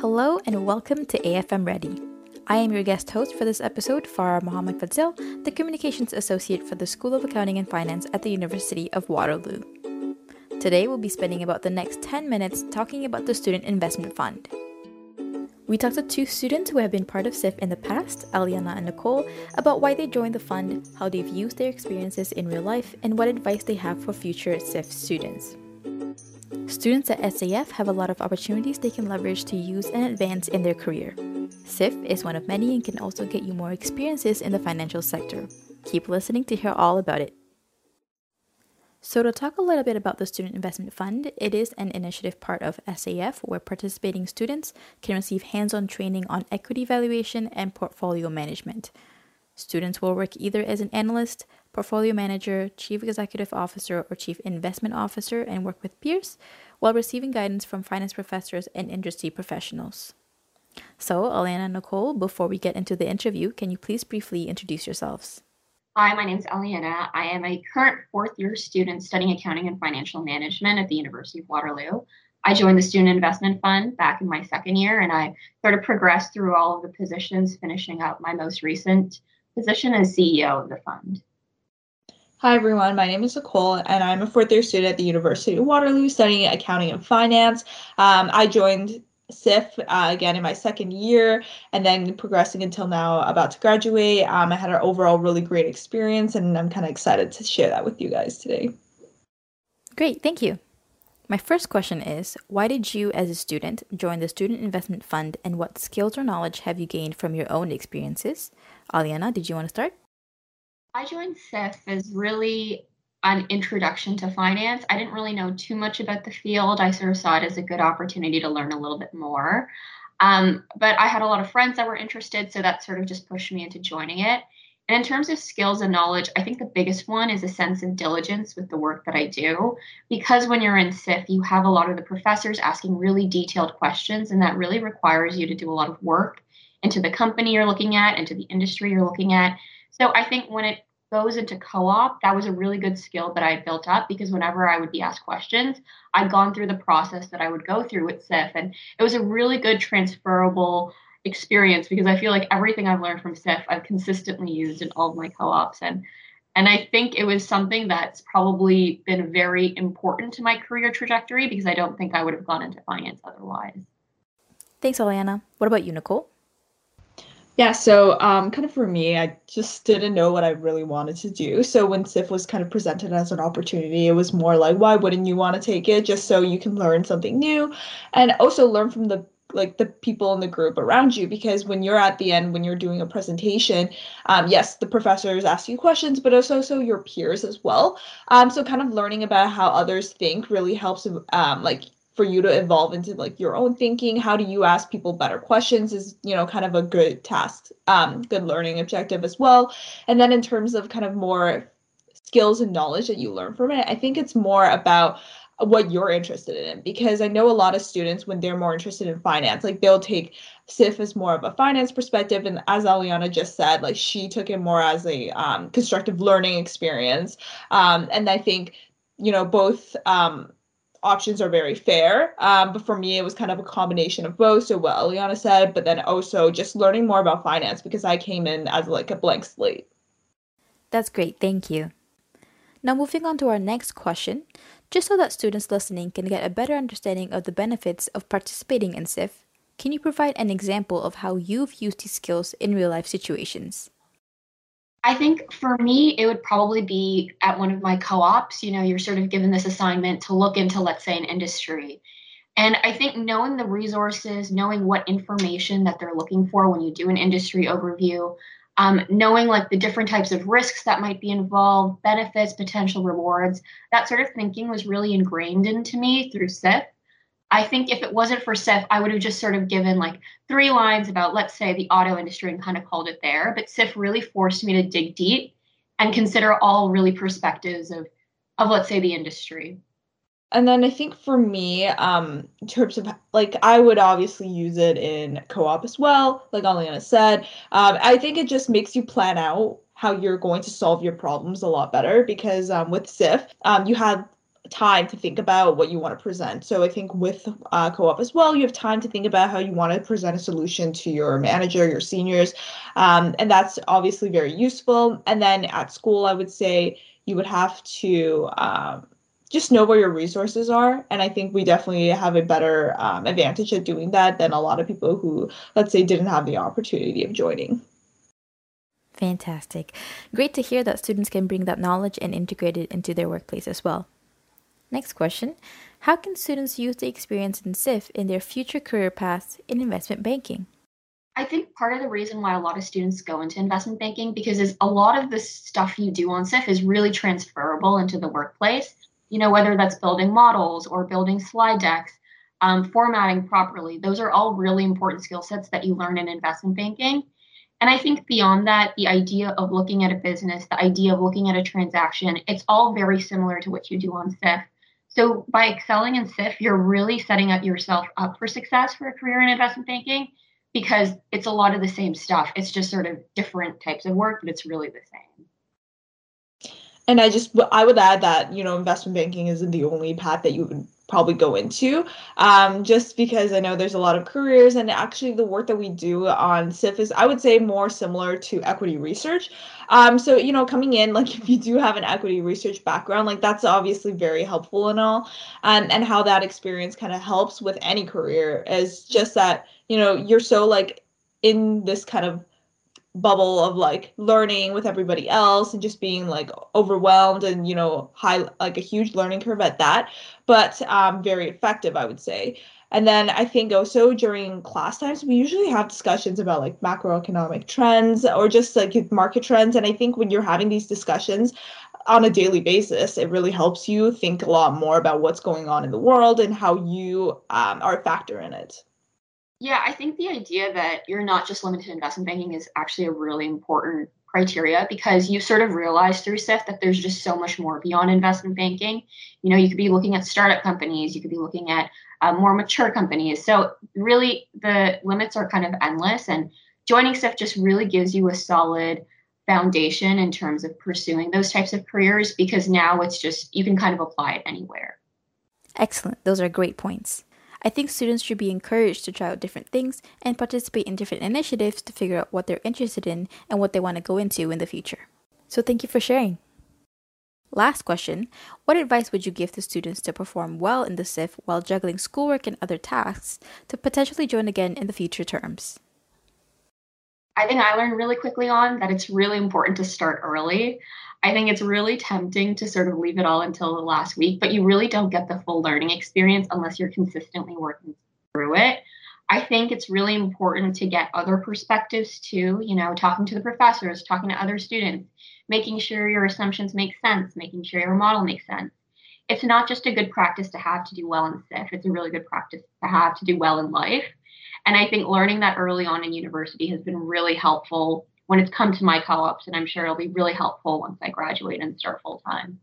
Hello and welcome to AFM Ready. I am your guest host for this episode, Farah Mohammed Fadzil, the Communications Associate for the School of Accounting and Finance at the University of Waterloo. Today we'll be spending about the next 10 minutes talking about the Student Investment Fund. We talked to two students who have been part of SIF in the past, Aliana and Nicole, about why they joined the fund, how they've used their experiences in real life, and what advice they have for future SIF students. Students at SAF have a lot of opportunities they can leverage to use and advance in their career. SIF is one of many and can also get you more experiences in the financial sector. Keep listening to hear all about it. So, to talk a little bit about the Student Investment Fund, it is an initiative part of SAF where participating students can receive hands on training on equity valuation and portfolio management. Students will work either as an analyst, portfolio manager, chief executive officer, or chief investment officer and work with peers while receiving guidance from finance professors and industry professionals. So, Aliana and Nicole, before we get into the interview, can you please briefly introduce yourselves? Hi, my name is Aliana. I am a current fourth year student studying accounting and financial management at the University of Waterloo. I joined the Student Investment Fund back in my second year, and I sort of progressed through all of the positions, finishing up my most recent position as CEO of the fund. Hi everyone, my name is Nicole and I'm a fourth year student at the University of Waterloo studying accounting and finance. Um, I joined SIF uh, again in my second year and then progressing until now about to graduate. Um, I had an overall really great experience and I'm kind of excited to share that with you guys today. Great, thank you. My first question is Why did you, as a student, join the Student Investment Fund and what skills or knowledge have you gained from your own experiences? Aliana, did you want to start? I joined SIF as really an introduction to finance. I didn't really know too much about the field. I sort of saw it as a good opportunity to learn a little bit more. Um, but I had a lot of friends that were interested, so that sort of just pushed me into joining it. And in terms of skills and knowledge, I think the biggest one is a sense of diligence with the work that I do. Because when you're in SIF, you have a lot of the professors asking really detailed questions, and that really requires you to do a lot of work into the company you're looking at, into the industry you're looking at. So I think when it goes into co-op, that was a really good skill that I built up because whenever I would be asked questions, I'd gone through the process that I would go through with SIF. And it was a really good transferable experience because I feel like everything I've learned from SIF I've consistently used in all of my co-ops. And and I think it was something that's probably been very important to my career trajectory because I don't think I would have gone into finance otherwise. Thanks, Aliana. What about you, Nicole? Yeah, so um, kind of for me, I just didn't know what I really wanted to do. So when SIF was kind of presented as an opportunity, it was more like, why wouldn't you want to take it? Just so you can learn something new, and also learn from the like the people in the group around you because when you're at the end when you're doing a presentation um, yes the professors ask you questions but also so your peers as well um, so kind of learning about how others think really helps um, like for you to evolve into like your own thinking? How do you ask people better questions is you know kind of a good task um good learning objective as well. And then in terms of kind of more skills and knowledge that you learn from it i think it's more about what you're interested in. Because i know a lot of students when they're more interested in finance like they'll take sif as more of a finance perspective. And as aliana just said like she took it more as a um, constructive learning experience. Um, and i think you know both um, options are very fair. Um, but for me, it was kind of a combination of both. So what Aliana said, but then also just learning more about finance because I came in as like a blank slate. That's great. Thank you. Now, moving on to our next question, just so that students listening can get a better understanding of the benefits of participating in SIF, can you provide an example of how you've used these skills in real life situations? I think for me, it would probably be at one of my co ops. You know, you're sort of given this assignment to look into, let's say, an industry. And I think knowing the resources, knowing what information that they're looking for when you do an industry overview, um, knowing like the different types of risks that might be involved, benefits, potential rewards, that sort of thinking was really ingrained into me through SIF. I think if it wasn't for SIF, I would have just sort of given like three lines about, let's say, the auto industry and kind of called it there. But SIF really forced me to dig deep and consider all really perspectives of, of let's say, the industry. And then I think for me, um, in terms of like, I would obviously use it in co-op as well, like Aliana said. Um, I think it just makes you plan out how you're going to solve your problems a lot better because um, with SIF, um, you have time to think about what you want to present. So I think with uh, co-op as well, you have time to think about how you want to present a solution to your manager, your seniors, um, and that's obviously very useful. And then at school, I would say you would have to um, just know where your resources are. And I think we definitely have a better um, advantage at doing that than a lot of people who, let's say, didn't have the opportunity of joining. Fantastic. Great to hear that students can bring that knowledge and integrate it into their workplace as well. Next question How can students use the experience in SIF in their future career paths in investment banking? I think part of the reason why a lot of students go into investment banking because is a lot of the stuff you do on SIF is really transferable into the workplace. You know, whether that's building models or building slide decks, um, formatting properly, those are all really important skill sets that you learn in investment banking. And I think beyond that, the idea of looking at a business, the idea of looking at a transaction, it's all very similar to what you do on SIF. So by excelling in SIF, you're really setting up yourself up for success for a career in investment banking because it's a lot of the same stuff. It's just sort of different types of work, but it's really the same. And I just I would add that you know investment banking isn't the only path that you would probably go into um, just because I know there's a lot of careers and actually the work that we do on SIF is I would say more similar to equity research. Um, so you know coming in like if you do have an equity research background like that's obviously very helpful and all and and how that experience kind of helps with any career is just that you know you're so like in this kind of bubble of like learning with everybody else and just being like overwhelmed and you know high like a huge learning curve at that but um very effective i would say. And then i think also during class times we usually have discussions about like macroeconomic trends or just like market trends. And i think when you're having these discussions on a daily basis it really helps you think a lot more about what's going on in the world and how you um, are a factor in it yeah, I think the idea that you're not just limited to investment banking is actually a really important criteria because you sort of realize through SIF that there's just so much more beyond investment banking. You know, you could be looking at startup companies, you could be looking at uh, more mature companies. So really, the limits are kind of endless, and joining SIF just really gives you a solid foundation in terms of pursuing those types of careers because now it's just you can kind of apply it anywhere. Excellent. Those are great points. I think students should be encouraged to try out different things and participate in different initiatives to figure out what they're interested in and what they want to go into in the future. So, thank you for sharing. Last question What advice would you give to students to perform well in the SIF while juggling schoolwork and other tasks to potentially join again in the future terms? I think I learned really quickly on that it's really important to start early. I think it's really tempting to sort of leave it all until the last week, but you really don't get the full learning experience unless you're consistently working through it. I think it's really important to get other perspectives too, you know, talking to the professors, talking to other students, making sure your assumptions make sense, making sure your model makes sense. It's not just a good practice to have to do well in SIF, it's a really good practice to have to do well in life. And I think learning that early on in university has been really helpful. When it's come to my co-ops and i'm sure it'll be really helpful once i graduate and start full time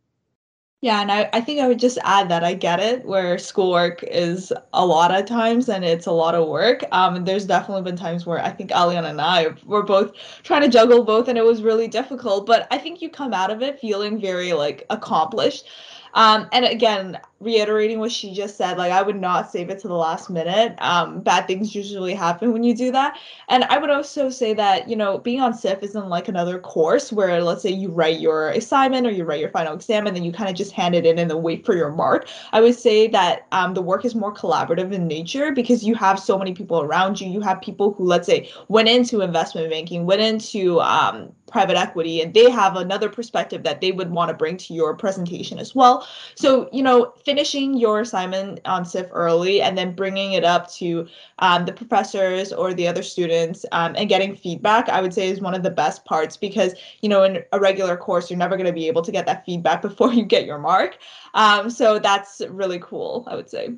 yeah and I, I think i would just add that i get it where schoolwork is a lot of times and it's a lot of work. Um, and there's definitely been times where i think aliana and i were both trying to juggle both and it was really difficult but i think you come out of it feeling very like accomplished. Um, and again, reiterating what she just said, like I would not save it to the last minute. Um, bad things usually happen when you do that. And I would also say that, you know, being on SIF isn't like another course where let's say you write your assignment or you write your final exam and then you kind of just hand it in and then wait for your mark. I would say that um, the work is more collaborative in nature because you have so many people around you. You have people who, let's say, went into investment banking, went into um, private equity and they have another perspective that they would want to bring to your presentation as well so you know finishing your assignment on sif early and then bringing it up to um, the professors or the other students um, and getting feedback i would say is one of the best parts because you know in a regular course you're never going to be able to get that feedback before you get your mark um, so that's really cool i would say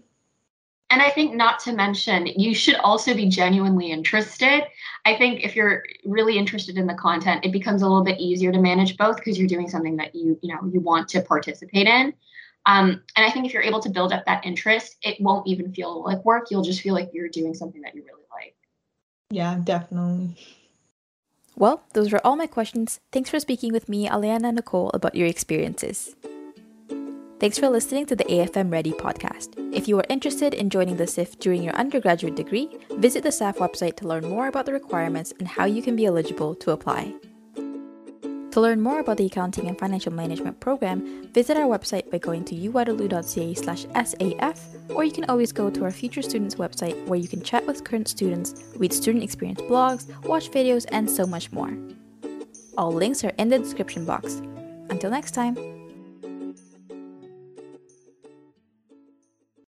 and I think not to mention, you should also be genuinely interested. I think if you're really interested in the content, it becomes a little bit easier to manage both because you're doing something that you, you know, you want to participate in. Um, and I think if you're able to build up that interest, it won't even feel like work. You'll just feel like you're doing something that you really like. Yeah, definitely. Well, those were all my questions. Thanks for speaking with me, Aliana Nicole, about your experiences. Thanks for listening to the AFM Ready podcast. If you are interested in joining the SIF during your undergraduate degree, visit the SAF website to learn more about the requirements and how you can be eligible to apply. To learn more about the Accounting and Financial Management program, visit our website by going to uwaterloo.ca slash SAF, or you can always go to our Future Students website where you can chat with current students, read student experience blogs, watch videos, and so much more. All links are in the description box. Until next time!